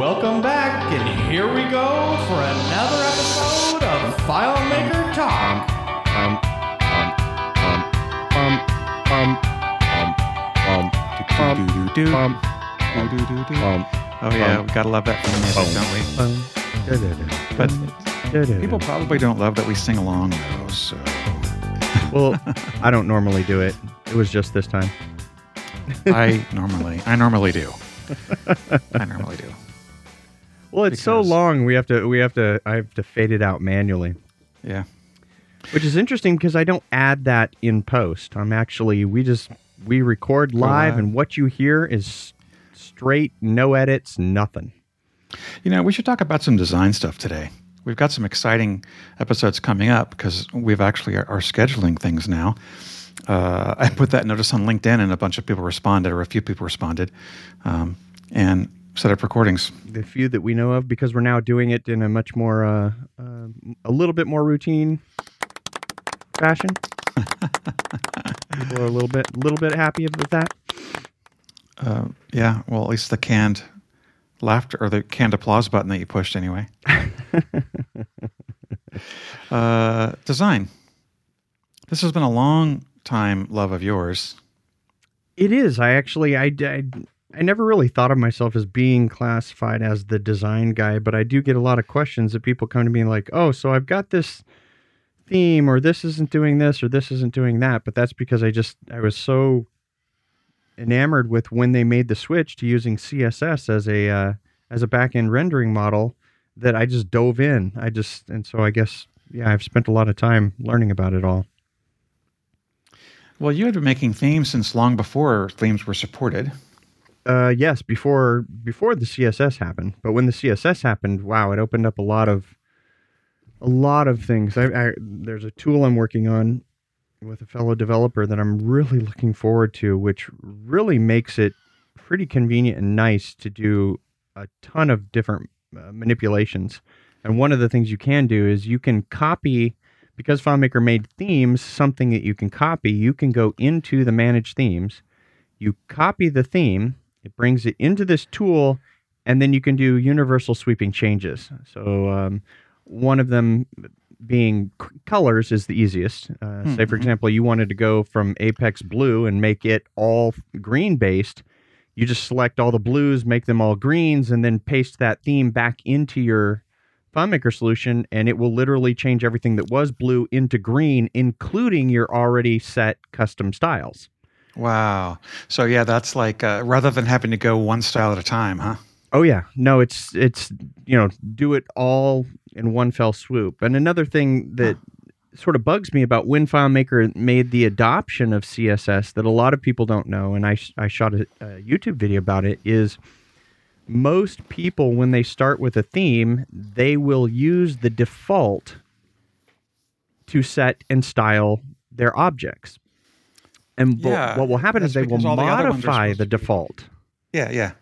Welcome back, and here we go for another episode of FileMaker Talk. Um, um, um, um, um, um, um, um, Oh yeah, um, we gotta love that theme music, don't we? um, But people probably don't love that we sing along though. So well, I don't normally do it. It was just this time. I normally, I normally do. I normally do. Well, it's so long. We have to. We have to. I have to fade it out manually, Yeah. which is interesting because I don't add that in post. I'm actually. We just we record live, live. and what you hear is straight, no edits, nothing. You know, we should talk about some design stuff today. We've got some exciting episodes coming up because we've actually are, are scheduling things now. Uh, I put that notice on LinkedIn, and a bunch of people responded, or a few people responded, um, and set up recordings. the few that we know of because we're now doing it in a much more uh, uh, a little bit more routine fashion people are a little bit a little bit happy with that Uh, yeah, well, at least the canned laughter or the canned applause button that you pushed anyway. uh, design. This has been a long time love of yours. it is i actually I, I i never really thought of myself as being classified as the design guy but i do get a lot of questions that people come to me like oh so i've got this theme or this isn't doing this or this isn't doing that but that's because i just i was so enamored with when they made the switch to using css as a uh, as a back-end rendering model that i just dove in i just and so i guess yeah i've spent a lot of time learning about it all Well, you had been making themes since long before themes were supported. Uh, yes, before before the CSS happened, but when the CSS happened, wow, it opened up a lot of a lot of things. I, I there's a tool I'm working on with a fellow developer that I'm really looking forward to, which really makes it pretty convenient and nice to do a ton of different uh, manipulations. And one of the things you can do is you can copy because FileMaker made themes something that you can copy. You can go into the manage themes you copy the theme, it brings it into this tool, and then you can do universal sweeping changes. So, um, one of them being c- colors is the easiest. Uh, Say, for Mhm. example, you wanted to go from Apex Blue and make it all green based. You just select all the blues, make them all greens, and then paste that theme back into your FileMaker solution, and it will literally change everything that was blue into green, including your already set custom styles. Wow. So yeah, that's like uh, rather than having to go one style at a time, huh? Oh yeah, no, it's it's you know do it all in one fell swoop. And another thing that sort of bugs me about when FileMaker made the adoption of CSS that a lot of people don't know, and I I shot a, a YouTube video about it is most people when they start with a theme they will use the default to set and style their objects. And what- Yeah, what will happen is they will all the other ones are modify the default Yeah, yeah.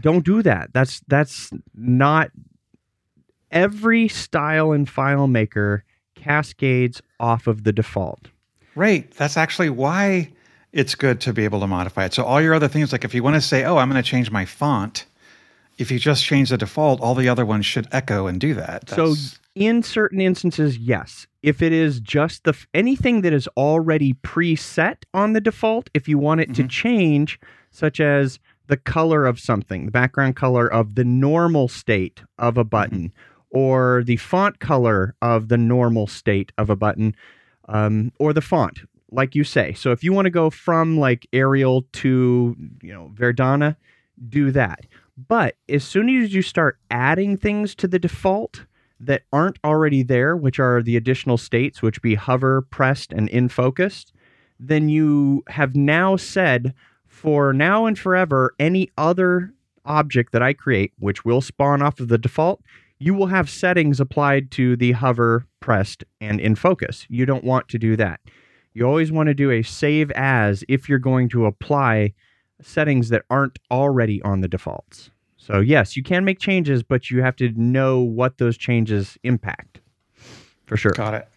don't do that. That's that's not every style in FileMaker cascades off of the default. Right. That's actually why it's good to be able to modify it. So all your other things, like if you want to say, "Oh, I'm going to change my font," if you just change the default, all the other ones should echo and do that. So That's- in certain instances, yes. If it is just the anything that is already preset on the default, if you want it to Mhm. change, such as the color of something, the background color of the normal state of a button, or the font color of the normal state of a button, um, or the font, like you say. So if you want to go from like Arial to you know Verdana, do that. But as soon as you start adding things to the default that aren't already there, which are the additional states, which be hover, pressed, and in focused, then you have now said for now and forever, any other object that I create, which will spawn off of the default, you will have settings applied to the hover, pressed, and in focus. You don't want to do that. You always want to do a save as if you're going to apply settings that aren't already on the defaults. So yes, you can make changes, but you have to know what those changes impact. For sure. got it.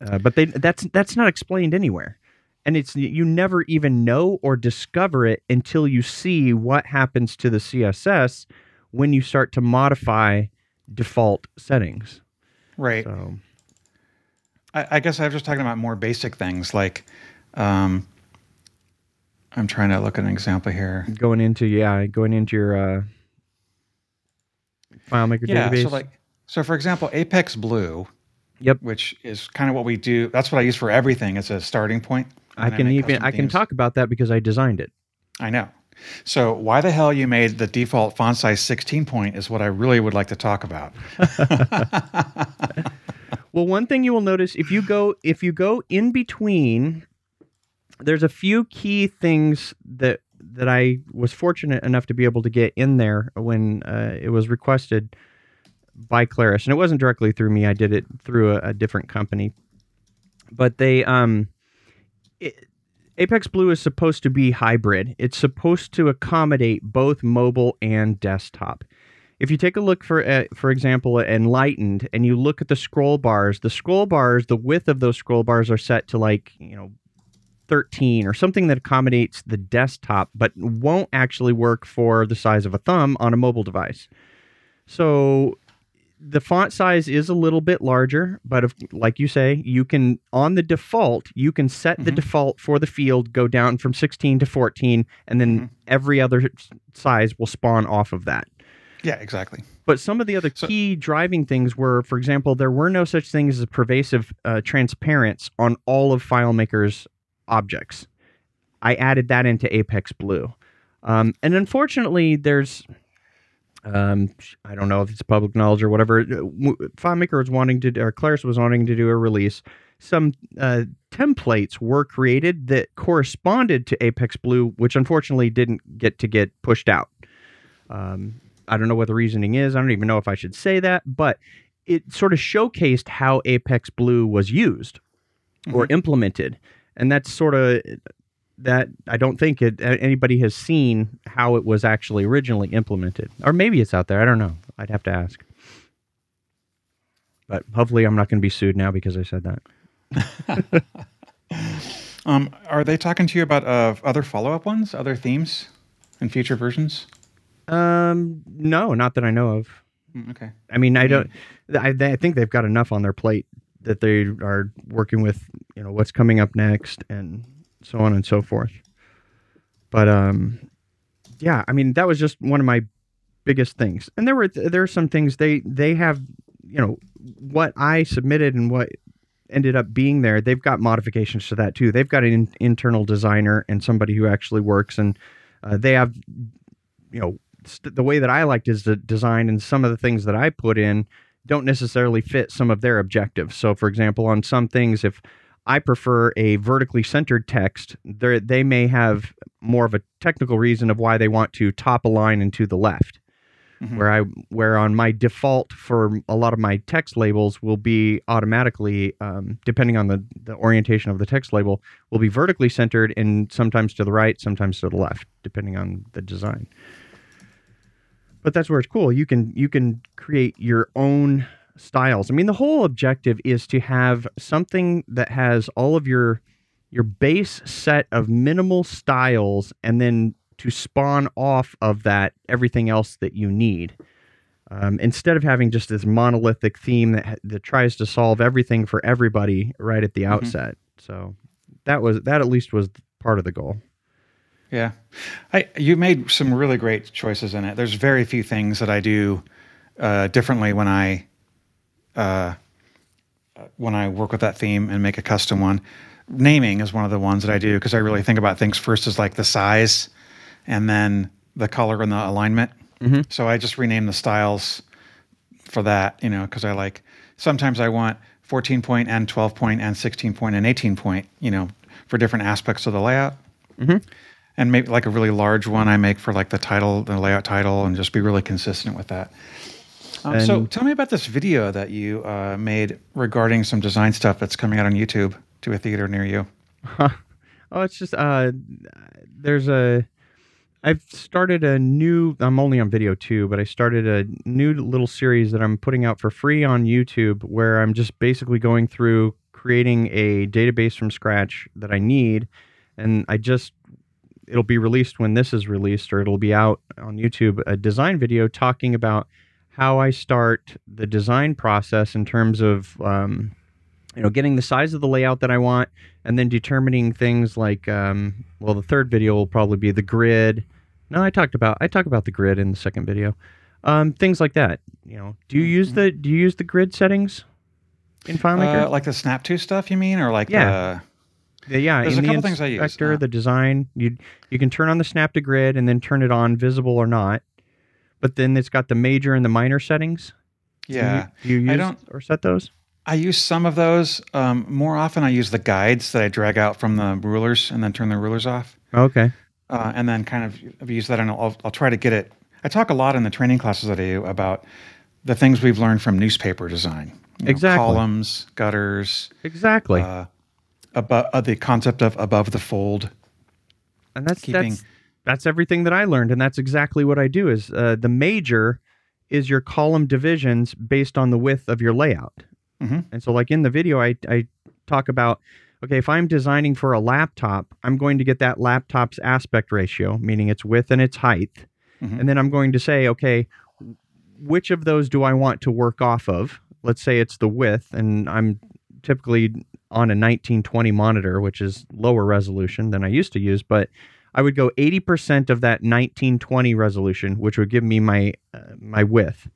Uh, but they that's that's not explained anywhere. and it's you never even know or discover it until you see what happens to the css when you start to modify default settings Right. so I, I guess I was just talking about more basic things like, um, I'm trying to look at an example here. going into yeah going into your uh FileMaker Yeah. database So like, so for example, Apex Blue, Yep. which is kind of what we do. That's what I use for everything. It's a starting point. I can make even I can talk about that because I designed it. I know. So why the hell you made the default font size 16 point is what I really would like to talk about. Well, one thing you will notice if you go if you go in between, there's a few key things that that I was fortunate enough to be able to get in there when uh, it was requested by Claris, and it wasn't directly through me. I did it through a, a different company, but they um, it, Apex Blue is supposed to be hybrid. It's supposed to accommodate both mobile and desktop. If you take a look for, uh, for example, at Enlightened, and you look at the scroll bars, the scroll bars, the width of those scroll bars are set to like you know, thirteen or something that accommodates the desktop, but won't actually work for the size of a thumb on a mobile device. So the font size is a little bit larger, but if, like you say, you can on the default, you can set the Mhm. default for the field go down from 16 to 14 and then Mhm. every other size will spawn off of that. Yeah, exactly. But some of the other So- key driving things were, for example, there were no such things as pervasive uh, transparency on all of FileMaker's objects. I added that into Apex Blue. Um, and unfortunately, there's, um, I don't know if it's public knowledge or whatever. uh, FileMaker was wanting to, or Claris was wanting to do a release. Some uh, templates were created that corresponded to Apex Blue, which unfortunately didn't get to get pushed out. Um, I don't know what the reasoning is. I don't even know if I should say that, but it sort of showcased how Apex Blue was used or implemented, and that's sort of that. I don't think it, anybody has seen how it was actually originally implemented, or maybe it's out there. I don't know. I'd have to ask. But hopefully, I'm not going to be sued now because I said that. Um, are they talking to you about uh, other follow-up ones, other themes in future versions? Um, no, not that I know of. Mm, Okay. I mean, I don't. I, I think they've got enough on their plate that they are working with. You know what's coming up next, and so on and so forth. But um, yeah, I mean that was just one of my biggest things. And there were there are some things they they have. You know what I submitted and what ended up being there. They've got modifications to that too. They've got an in, internal designer and somebody who actually works, and uh, they have you know st- the way that I liked is the design and some of the things that I put in don't necessarily fit some of their objectives. So, for example, on some things, if I prefer a vertically centered text, they they may have more of a technical reason of why they want to top a line and to the left. Mhm. Where I where on my default for a lot of my text labels will be automatically um, depending on the the orientation of the text label will be vertically centered and sometimes to the right, sometimes to the left, depending on the design but that's where it's cool. You can you can create your own styles. I mean the whole objective is to have something that has all of your your base set of minimal styles and then to spawn off of that everything else that you need. Um, instead of having just this monolithic theme that, that tries to solve everything for everybody right at the outset. So that was that at least was part of the goal Yeah, I you made some really great choices in it. There's very few things that I do uh, differently when I uh, when I work with that theme and make a custom one. Naming is one of the ones that I do because I really think about things first as like the size, and then the color and the alignment. Mhm. So I just rename the styles for that, you know, because I like sometimes I want 14 point and 12 point and 16 point and 18 point, you know, for different aspects of the layout and maybe like a really large one I make for like the title, the layout title, and just be really consistent with that. Um, so tell me about this video that you uh, made regarding some design stuff that's coming out on YouTube to a theater near you. Oh, it's just uh, there's a. I've started a new. I'm only on video too, but I started a new little series that I'm putting out for free on YouTube, where I'm just basically going through creating a database from scratch that I need, and I just it'll be released when this is released, or it'll be out on YouTube a design video talking about how I start the design process in terms of um, you know getting the size of the layout that I want, and then determining things like um, well, the third video will probably be the grid. No, I talked about I talk about the grid in the second video. Um, things like that. You know, do you use the do you use the grid settings in FileMaker? Uh, like the Snap 2 stuff, you mean, or like Yeah. the Yeah, yeah. There's in a the couple things I use, inspector, uh, the design, you you can turn on the snap to grid and then turn it on visible or not. But then it's got the major and the minor settings. Do you- yeah? Do you, use I don't- or set those? I use some of those. Um, more often, I use the guides that I drag out from the rulers and then turn the rulers off, Okay. uh, and then kind of used that, and I'll, I'll try to get it. I talk a lot in the training classes that I do about the things we've learned from newspaper design. You know, Exactly. columns, gutters, Exactly. uh, above uh, the concept of above the fold. and that's keeping- that's that's everything that I learned, and that's exactly what I do. Is uh, the major is your column divisions based on the width of your layout. Mhm. And so, like in the video, I I talk about okay, if I'm designing for a laptop, I'm going to get that laptop's aspect ratio, meaning its width and its height, Mhm. and then I'm going to say, okay, which of those do I want to work off of? Let's say it's the width, and I'm typically on a 1920 monitor, which is lower resolution than I used to use, but I would go 80% of that 1920 resolution, which would give me my uh, my width.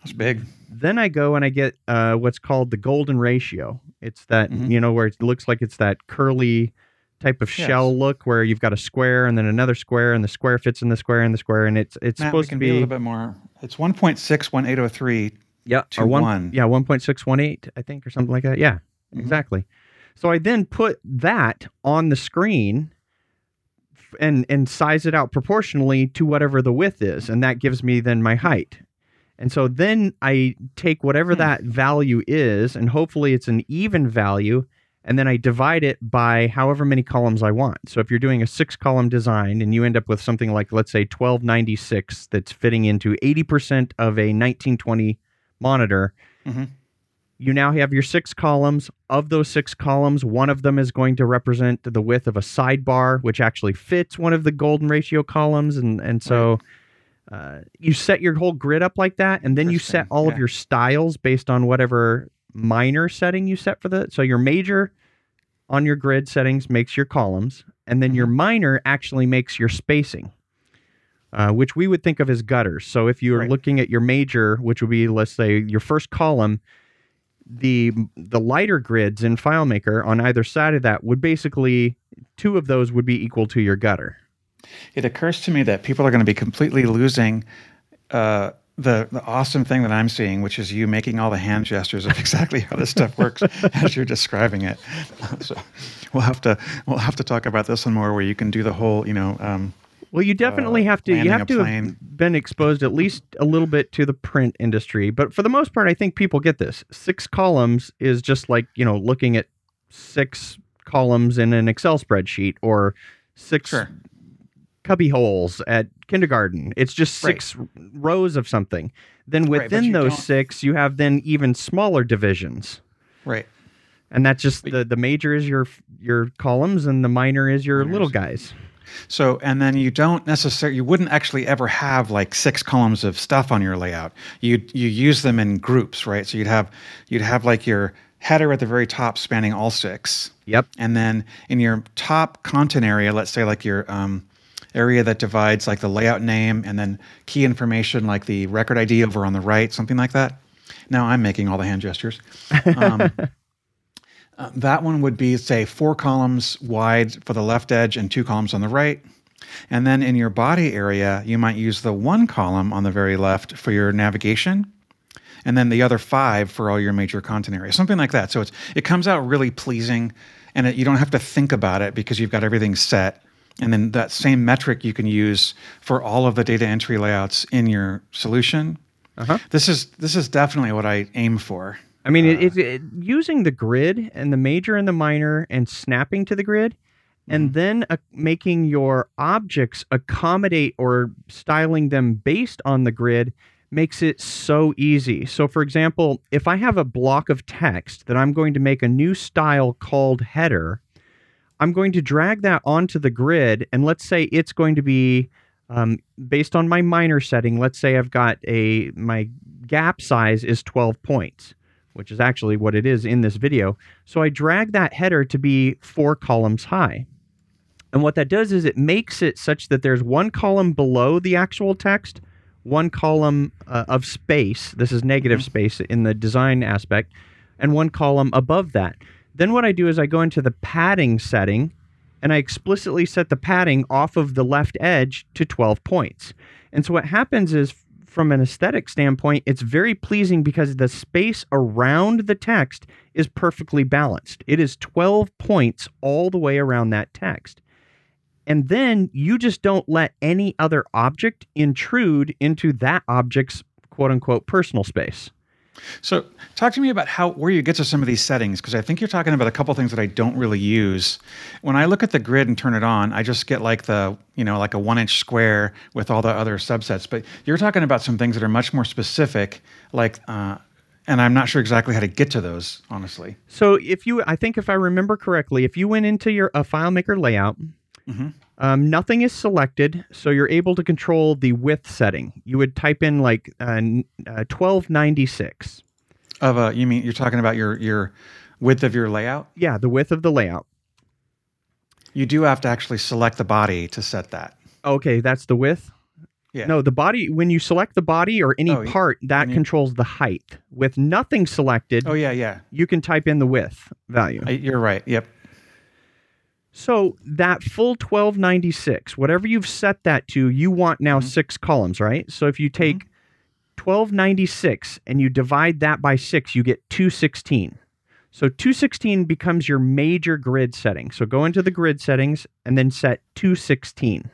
That's big. Then I go and I get uh, what's called the golden ratio. It's that Mhm. you know where it looks like it's that curly type of Yes. shell look where you've got a square and then another square and the square fits in the square and the square and it's it's Matt, supposed to be, a little bit more. It's 1.61803. yeah or one, one. yeah 1.618 I think or something like that. Yeah, Mhm. exactly. So I then put that on the screen and and size it out proportionally to whatever the width is, and that gives me then my height. And so then I take whatever Hmm. that value is, and hopefully it's an even value, and then I divide it by however many columns I want. So if you're doing a six column design and you end up with something like, let's say, 1296 that's fitting into 80% of a 1920 monitor, Mhm. You now have your six columns. Of those six columns, one of them is going to represent the width of a sidebar, which actually fits one of the golden ratio columns. And, and so uh, you set your whole grid up like that. And then you set all of your styles based on whatever minor setting you set for the. So your major on your grid settings makes your columns. And then your Mm-hmm. minor actually makes your spacing. Uh, which we would think of as gutters. So if you're Right. looking at your major, which would be let's say your first column, the the lighter grids in FileMaker on either side of that would basically two of those would be equal to your gutter. It occurs to me that people are going to be completely losing uh, the the awesome thing that I'm seeing, which is you making all the hand gestures of exactly how this stuff works as you're describing it. So we'll have to we'll have to talk about this one more, where you can do the whole, you know, um, Well, you definitely Uh, have to. You have to plane. have been exposed at least a little bit to the print industry, but for the most part, I think people get this. Six columns is just like you know looking at six columns in an Excel spreadsheet or six Sure. cubby holes at kindergarten. It's just Right. six rows of something. Then within you those don't- six, you have then even smaller divisions. right. And that's just the the major is your your columns and the minor is your Minors. little guys. So, and then you don't necessarily, you wouldn't actually ever have like six columns of stuff on your layout. You you use them in groups, right? So you'd have you'd have like your header at the very top spanning all six, Yep. and then in your top content area, let's say like your um, area that divides like the layout name and then key information like the record ID over on the right, something like that. Now I'm making all the hand gestures. Um, uh, that one would be, say, four columns wide for the left edge and two columns on the right. And then in your body area, you might use the one column on the very left for your navigation, and then the other five for all your major content areas, something like that. So it's it comes out really pleasing, and it, you don't have to think about it because you've got everything set. And then that same metric you can use for all of the data entry layouts in your solution. Uh-huh. This is this is definitely what I aim for. I mean, Uh, it, it, it, using the grid and the major and the minor and snapping to the grid, and then uh, making your objects accommodate or styling them based on the grid makes it so easy. So, for example, if I have a block of text that I'm going to make a new style called header, I'm going to drag that onto the grid, and let's say it's going to be um, based on my minor setting. Let's say I've got a my gap size is 12 points, which is actually what it is in this video. So I drag that header to be four columns high. And what that does is it makes it such that there's one column below the actual text, one column uh, of space. This is negative space in the design aspect, and one column above that. Then what I do is I go into the padding setting and I explicitly set the padding off of the left edge to 12 points. And so what happens is from an aesthetic standpoint, it's very pleasing because the space around the text is perfectly balanced. It is 12 points all the way around that text. And then you just don't let any other object intrude into that object's quote unquote personal space. So, talk to me about how where you get to some of these settings because I think you're talking about a couple things that I don't really use. When I look at the grid and turn it on, I just get like the you know like a one inch square with all the other subsets. But you're talking about some things that are much more specific, like. Uh, and I'm not sure exactly how to get to those, honestly. So if you, I think if I remember correctly, if you went into your a FileMaker layout, um, nothing is selected, so you're able to control the width setting. You would type in like uh, uh, 1296. Of a, you mean you're talking about your your width of your layout? Yeah, the width of the layout. You do have to actually select the body to set that. Okay, that's the width. Yeah. No, the body. When you select the body or any Oh, part, that you- controls the height. With nothing selected, Oh yeah, yeah. you can type in the width value. I, you're right. Yep. So that full 1296, whatever you've set that to, you want now Mm-hmm. six columns, right? So if you take 1296 and you divide that by six, you get 216. So 216 becomes your major grid setting. So go into the grid settings and then set 216.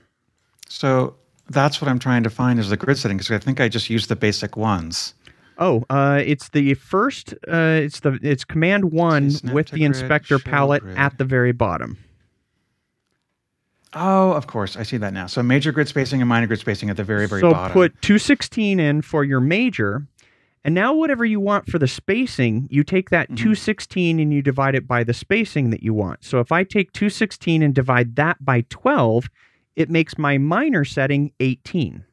So that's what I'm trying to find is the grid setting because I think I just used the basic ones. Oh, uh, it's the first. Uh, it's the it's command one with the inspector palette grid. at the very bottom. Oh, of course, I see that now. So major grid spacing and minor grid spacing at the very, very so bottom. So put 216 in for your major and now whatever you want for the spacing you take that Mm-hmm. 216 and you divide it by the spacing that you want so if i take 216 and divide that by 12 it makes my minor setting 18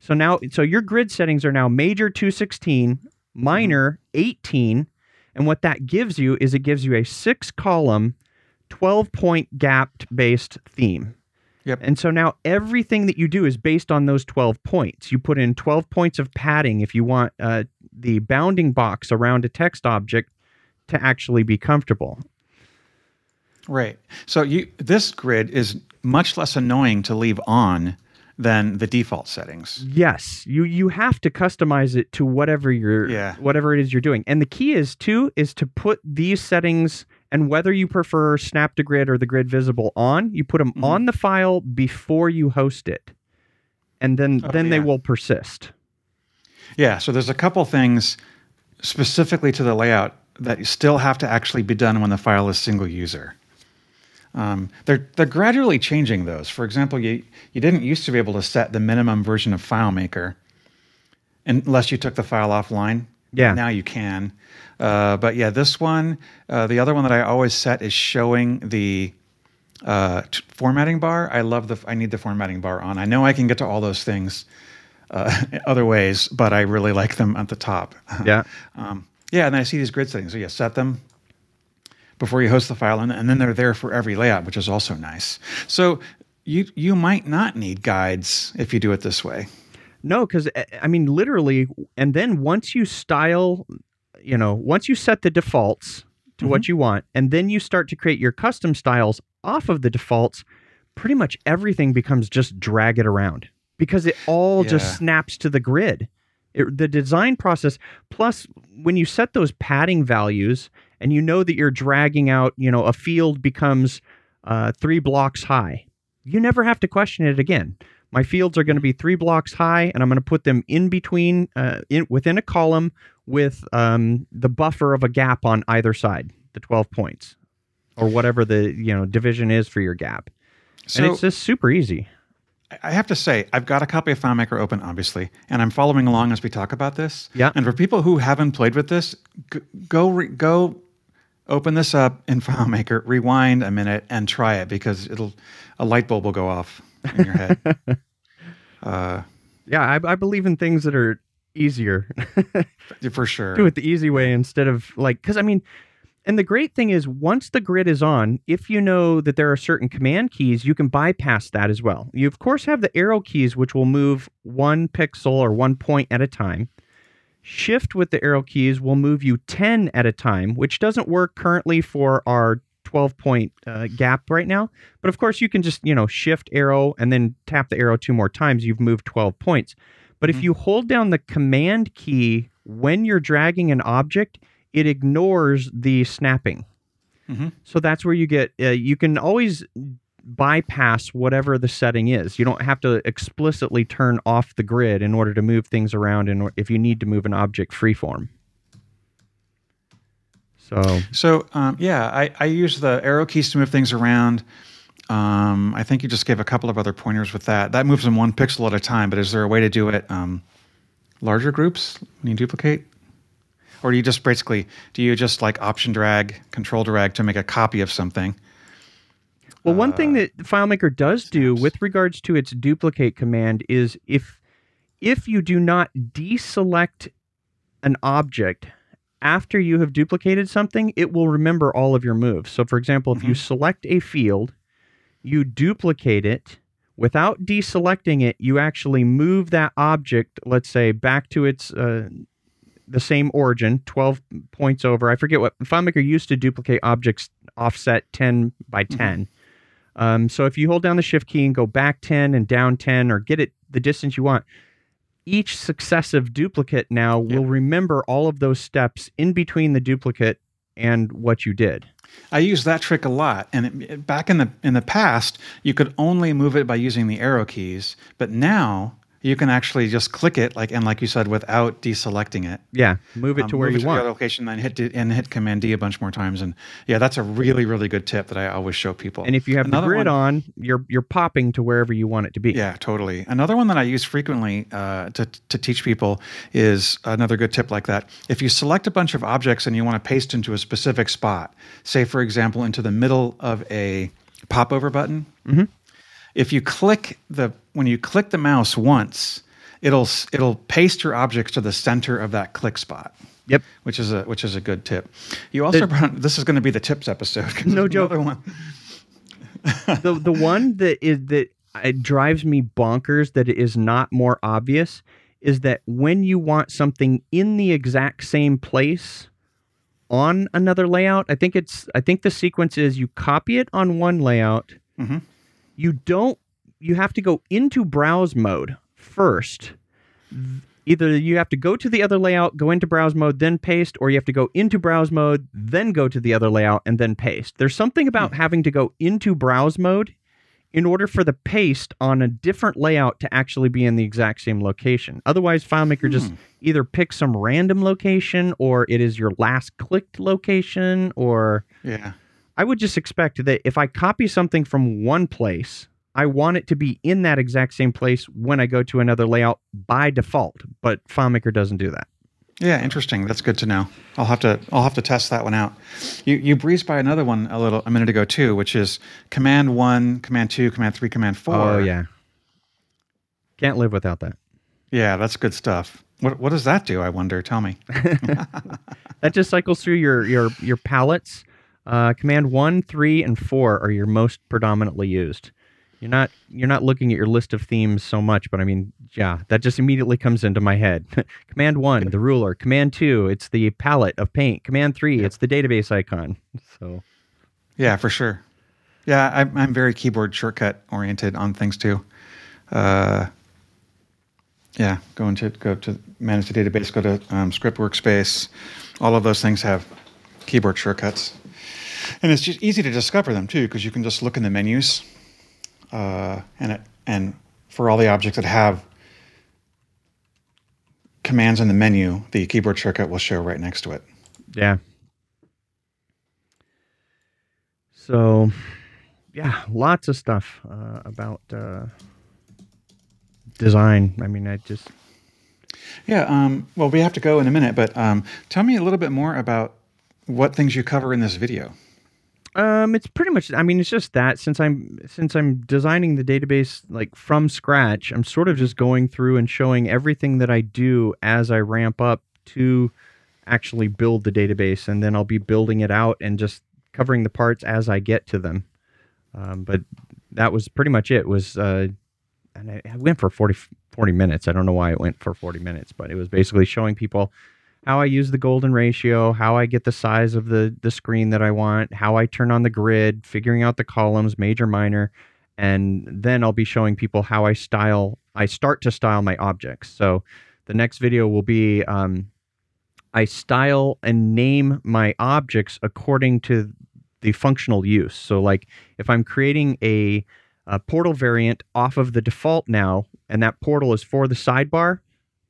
so now so your grid settings are now major 216 minor 18 and what that gives you is it gives you a six column 12 point gapped based theme Yep. and so now everything that you do is based on those 12 points. You put in 12 points of padding if you want uh, the bounding box around a text object to actually be comfortable. Right. So you this grid is much less annoying to leave on than the default settings. Yes, you you have to customize it to whatever you're Yeah. whatever it is you're doing. And the key is too is to put these settings and whether you prefer snap to grid or the grid visible on, you put them Mm-hmm. on the file before you host it. And then Oh, then they will persist. Yeah. So there's a couple things specifically to the layout that still have to actually be done when the file is single user. Um, they're they're gradually changing those. For example, you you didn't used to be able to set the minimum version of FileMaker unless you took the file offline. Yeah. Now you can. Uh, but yeah, this one, uh, the other one that I always set is showing the uh, t- formatting bar. I love the. I need the formatting bar on. I know I can get to all those things uh, other ways, but I really like them at the top. Yeah. Um, yeah, and I see these grid settings. So yeah, set them before you host the file, and, and then they're there for every layout, which is also nice. So you you might not need guides if you do it this way. No, because I mean, literally, and then once you style, you know, once you set the defaults to what you want, and then you start to create your custom styles off of the defaults, pretty much everything becomes just drag it around because it all Yeah. just snaps to the grid. It, the design process, plus when you set those padding values and you know that you're dragging out, you know, a field becomes uh, three blocks high, you never have to question it again. My fields are going to be three blocks high, and I'm going to put them in between, uh, in within a column with um, the buffer of a gap on either side, the 12 points, or whatever the you know division is for your gap. So and it's just super easy. I have to say, I've got a copy of FileMaker open, obviously, and I'm following along as we talk about this. Yeah. And for people who haven't played with this, go re- go open this up in FileMaker, rewind a minute, and try it because it'll a light bulb will go off in your head. uh, Yeah, I, I believe in things that are easier. for sure. Do it the easy way instead of like, because I mean, and the great thing is once the grid is on, if you know that there are certain command keys, you can bypass that as well. You, of course, have the arrow keys, which will move one pixel or one point at a time. Shift with the arrow keys will move you 10 at a time, which doesn't work currently for our 12 point uh, gap right now. But of course, you can just, you know, shift arrow and then tap the arrow two more times. You've moved 12 points. But if Mhm. you hold down the command key when you're dragging an object, it ignores the snapping. Mhm. So that's where you get, uh, you can always bypass whatever the setting is. You don't have to explicitly turn off the grid in order to move things around and if you need to move an object freeform. So, So um, yeah, I, I use the arrow keys to move things around. Um, I think you just gave a couple of other pointers with that. That moves them one pixel at a time. But is there a way to do it um, larger groups when you duplicate, or do you just basically do you just like option drag, control drag to make a copy of something? Well, one thing Uh, that FileMaker does do snaps. with regards to its duplicate command is if if you do not deselect an object after you have duplicated something, it will remember all of your moves. So, for example, if you select a field, you duplicate it without deselecting it, you actually move that object, let's say, back to its uh, the same origin, 12 points over. I forget what FileMaker used to duplicate objects offset 10 by 10. Um, so if you hold down the shift key and go back 10 and down 10 or get it the distance you want, each successive duplicate now will remember all of those steps in between the duplicate and what you did. I use that trick a lot, and it, it- back in the in the past, you could only move it by using the arrow keys, but now you can actually just click it, like and like you said, without deselecting it. Yeah, move it Um, to where move you it to want. the other location, then hit and hit Command D a bunch more times, and yeah, that's a really really good tip that I always show people. And if you have Another the grid one- on, you're you're popping to wherever you want it to be. Yeah, totally. Another one that I use frequently uh, to, to teach people is another good tip like that. If you select a bunch of objects and you want to paste into a specific spot, say, for example, into the middle of a popover button, Mhm. if you click the when you click the mouse once, it'll it'll paste your objects to the center of that click spot. Yep. Which is a which is a good tip. You also The- brought, this is going to be the tips episode. No joke. One. the the one that is that it drives me bonkers that it is not more obvious is that when you want something in the exact same place on another layout, I think it's I think the sequence is you copy it on one layout, Mhm. you don't you have to go into browse mode first. Either you have to go to the other layout, go into browse mode, then paste, or you have to go into browse mode, then go to the other layout and then paste. There's something about having to go into browse mode in order for the paste on a different layout to actually be in the exact same location. Otherwise, FileMaker just Hmm. either picks some random location or it is your last clicked location or Yeah. I would just expect that if I copy something from one place, I want it to be in that exact same place when I go to another layout by default. But FileMaker doesn't do that. Yeah, interesting. That's good to know. I'll have to I'll have to test that one out. You you breezed by another one a little a minute ago too, which is Command One, Command Two, Command Three, Command Four. Oh yeah, can't live without that. yeah, that's good stuff. What what does that do? I wonder. Tell me. That just cycles through your your your palettes. Uh, command one, three, and four are your most predominantly used. You're not you're not looking at your list of themes so much, but I mean, yeah, that just immediately comes into my head. Command one, the ruler. Command two, it's the palette of paint. Command three, it's the database icon. So Yeah, for sure. Yeah, I'm I'm very keyboard shortcut oriented on things too. Uh, yeah, go into go to manage the database, go to um, script workspace. All of those things have keyboard shortcuts, and it's just easy to discover them too because you can just look in the menus, uh, and it and for all the objects that have commands in the menu, the keyboard shortcut will show right next to it. yeah. So yeah, lots of stuff uh, about uh, design. I mean, I just Yeah. Um, well, we have to go in a minute, but um, tell me a little bit more about what things you cover in this video. Um, it's pretty much. I mean, it's just that since I'm since I'm designing the database like from scratch, I'm sort of just going through and showing everything that I do as I ramp up to actually build the database, and then I'll be building it out and just covering the parts as I get to them. Um, but that was pretty much it. Was uh, and I, I went for 40, 40 minutes. I don't know why it went for forty minutes, but it was basically showing people how I use the golden ratio, how I get the size of the the screen that I want, how I turn on the grid, figuring out the columns, major, minor, and then I'll be showing people how I style. I start to style my objects. So the next video will be um, I style and name my objects according to the functional use. So like if I'm creating a, a portal variant off of the default now, and that portal is for the sidebar,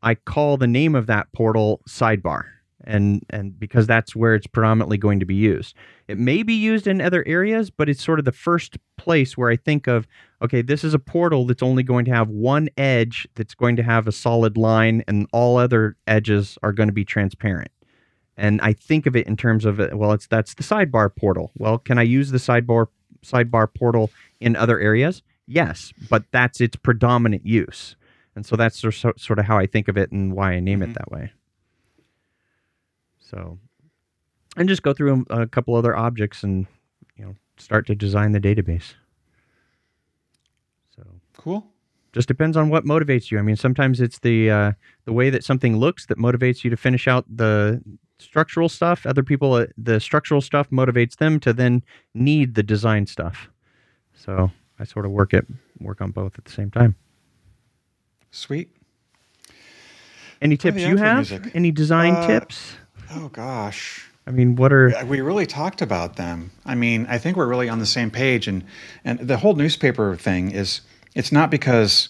I call the name of that portal sidebar. And and because that's where it's predominantly going to be used. It may be used in other areas, but it's sort of the first place where I think of, okay, this is a portal that's only going to have one edge that's going to have a solid line and all other edges are going to be transparent. And I think of it in terms of well, it's that's the sidebar portal. Well, can I use the sidebar sidebar portal in other areas? Yes, but that's its predominant use. And so that's sor- sort of how I think of it and why I name Mhm. it that way. So, and just go through a couple other objects and you know start to design the database. So Cool. just depends on what motivates you. I mean, sometimes it's the uh, the way that something looks that motivates you to finish out the structural stuff. Other people, uh, the structural stuff motivates them to then need the design stuff. So I sort of work it work on both at the same time. Sweet. Any tips you have? music. Any design Uh, tips? Oh gosh. I mean, what are We really talked about them. I mean, I think we're really on the same page, and and the whole newspaper thing is it's not because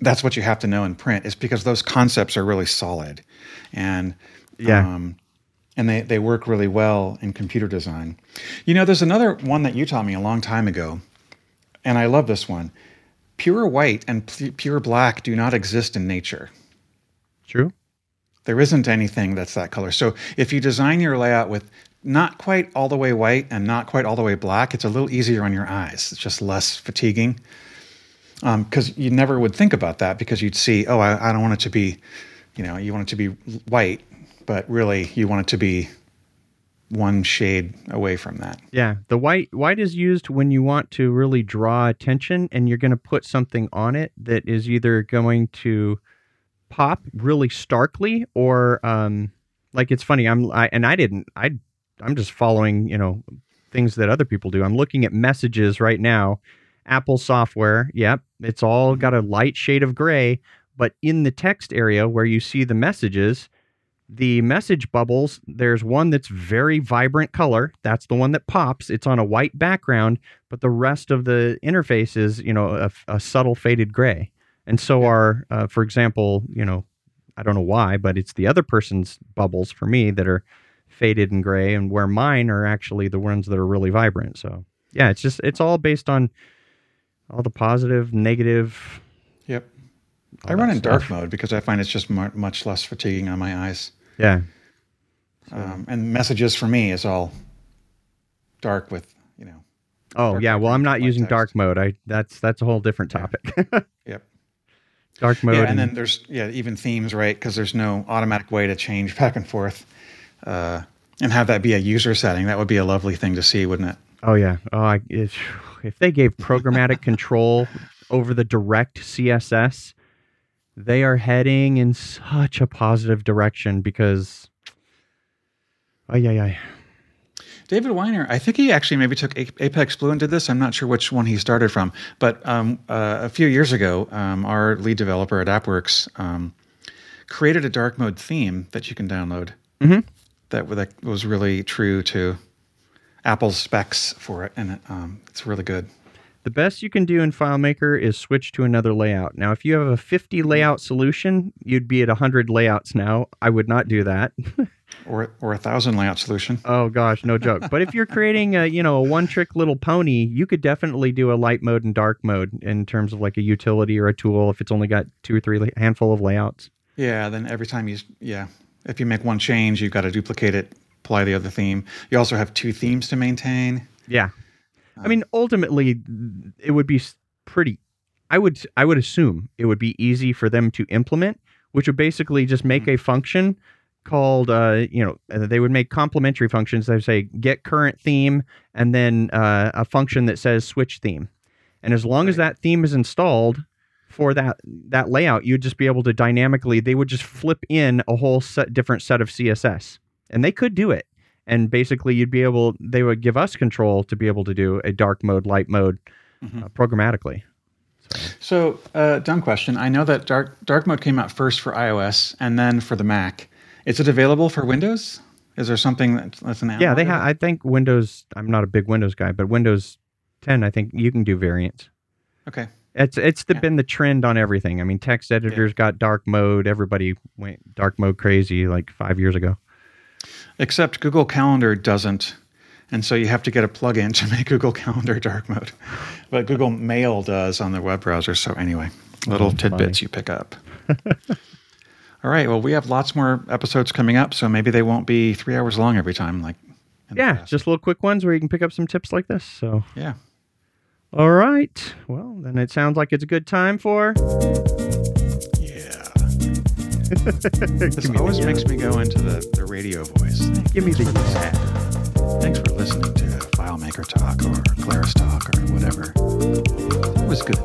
that's what you have to know in print. It's because those concepts are really solid, and Yeah. um, and they they work really well in computer design. You know, there's another one that you taught me a long time ago, and I love this one. Pure white and p- pure black do not exist in nature. true? There isn't anything that's that color. So if you design your layout with not quite all the way white and not quite all the way black, it's a little easier on your eyes. It's just less fatiguing. Um, because you never would think about that because you'd see, oh, I, I don't want it to be, you know, you want it to be white, but really you want it to be one shade away from that. Yeah, the white white is used when you want to really draw attention and you're going to put something on it that is either going to pop really starkly or um like it's funny I'm I and I didn't I I'm just following, you know, things that other people do. I'm looking at messages right now. Apple software, yep, it's all got a light shade of gray, but in the text area where you see the messages, the message bubbles, there's one that's very vibrant color. That's the one that pops. It's on a white background, but the rest of the interface is, you know, a, a subtle faded gray. And so are, uh, for example, you know, I don't know why, but it's the other person's bubbles for me that are faded and gray, and where mine are actually the ones that are really vibrant. So yeah, it's just it's all based on all the positive, negative. Yep. I run in dark mode because I find it's just much less fatiguing on my eyes. Yeah, Um, and messages for me is all dark with, you know, Oh yeah, well I'm not using text. dark mode. I that's that's a whole different Yeah. topic. Yep. dark mode. yeah, and and- then there's yeah even themes, right? Because there's no automatic way to change back and forth, uh, and have that be a user setting. That would be a lovely thing to see, wouldn't it? oh yeah. Oh, I, if, if they gave programmatic control over the direct CSS, they are heading in such a positive direction because. Oh yeah, yeah. David Weiner, I think he actually maybe took Apex Blue and did this. I'm not sure which one he started from, but um, uh, a few years ago, um, our lead developer at AppWorks um, created a dark mode theme that you can download. Mhm. That that was really true to Apple's specs for it, and it, um, it's really good. The best you can do in FileMaker is switch to another layout. Now, if you have a 50 layout solution, you'd be at 100 layouts now. I would not do that. Or or a thousand layout solution. oh gosh, no joke. But if you're creating a, you know, a one-trick little pony, you could definitely do a light mode and dark mode in terms of like a utility or a tool if it's only got two or three la- handful of layouts. Yeah. Then every time you yeah, if you make one change, you've got to duplicate it, apply the other theme. You also have two themes to maintain. Yeah. I mean, ultimately, it would be pretty. I would I would assume it would be easy for them to implement, which would basically just make a function called uh, you know uh, they would make complementary functions. They would say get current theme and then uh, a function that says switch theme, and as long as that theme is installed for that that layout, you'd just be able to dynamically. They would just flip in a whole set different set of CSS, and they could do it and basically you'd be able they would give us control to be able to do a dark mode light mode uh, programmatically So, uh, dumb question. I know that dark dark mode came out first for iOS and then for the Mac. Is it available for Windows? Is there something that's, that's an yeah they have i think windows i'm not a big windows guy but windows 10 i think you can do variants? Okay. it's it's the, Yeah. been the trend on everything i mean text editors got dark mode everybody went dark mode crazy like five years ago Except Google Calendar doesn't. And so you have to get a plugin to make Google Calendar dark mode. But Google Mail does on their web browser. So, anyway, little Oh, tidbits you pick up. All right. Well, we have lots more episodes coming up. So maybe they won't be three hours long every time. Like, yeah just little quick ones where you can pick up some tips like this so yeah. all right well then it sounds like it's a good time for. This always makes me go into the, the radio voice. give me the Sad. Thanks for listening to FileMaker Talk or Claris Talk or whatever. It was good.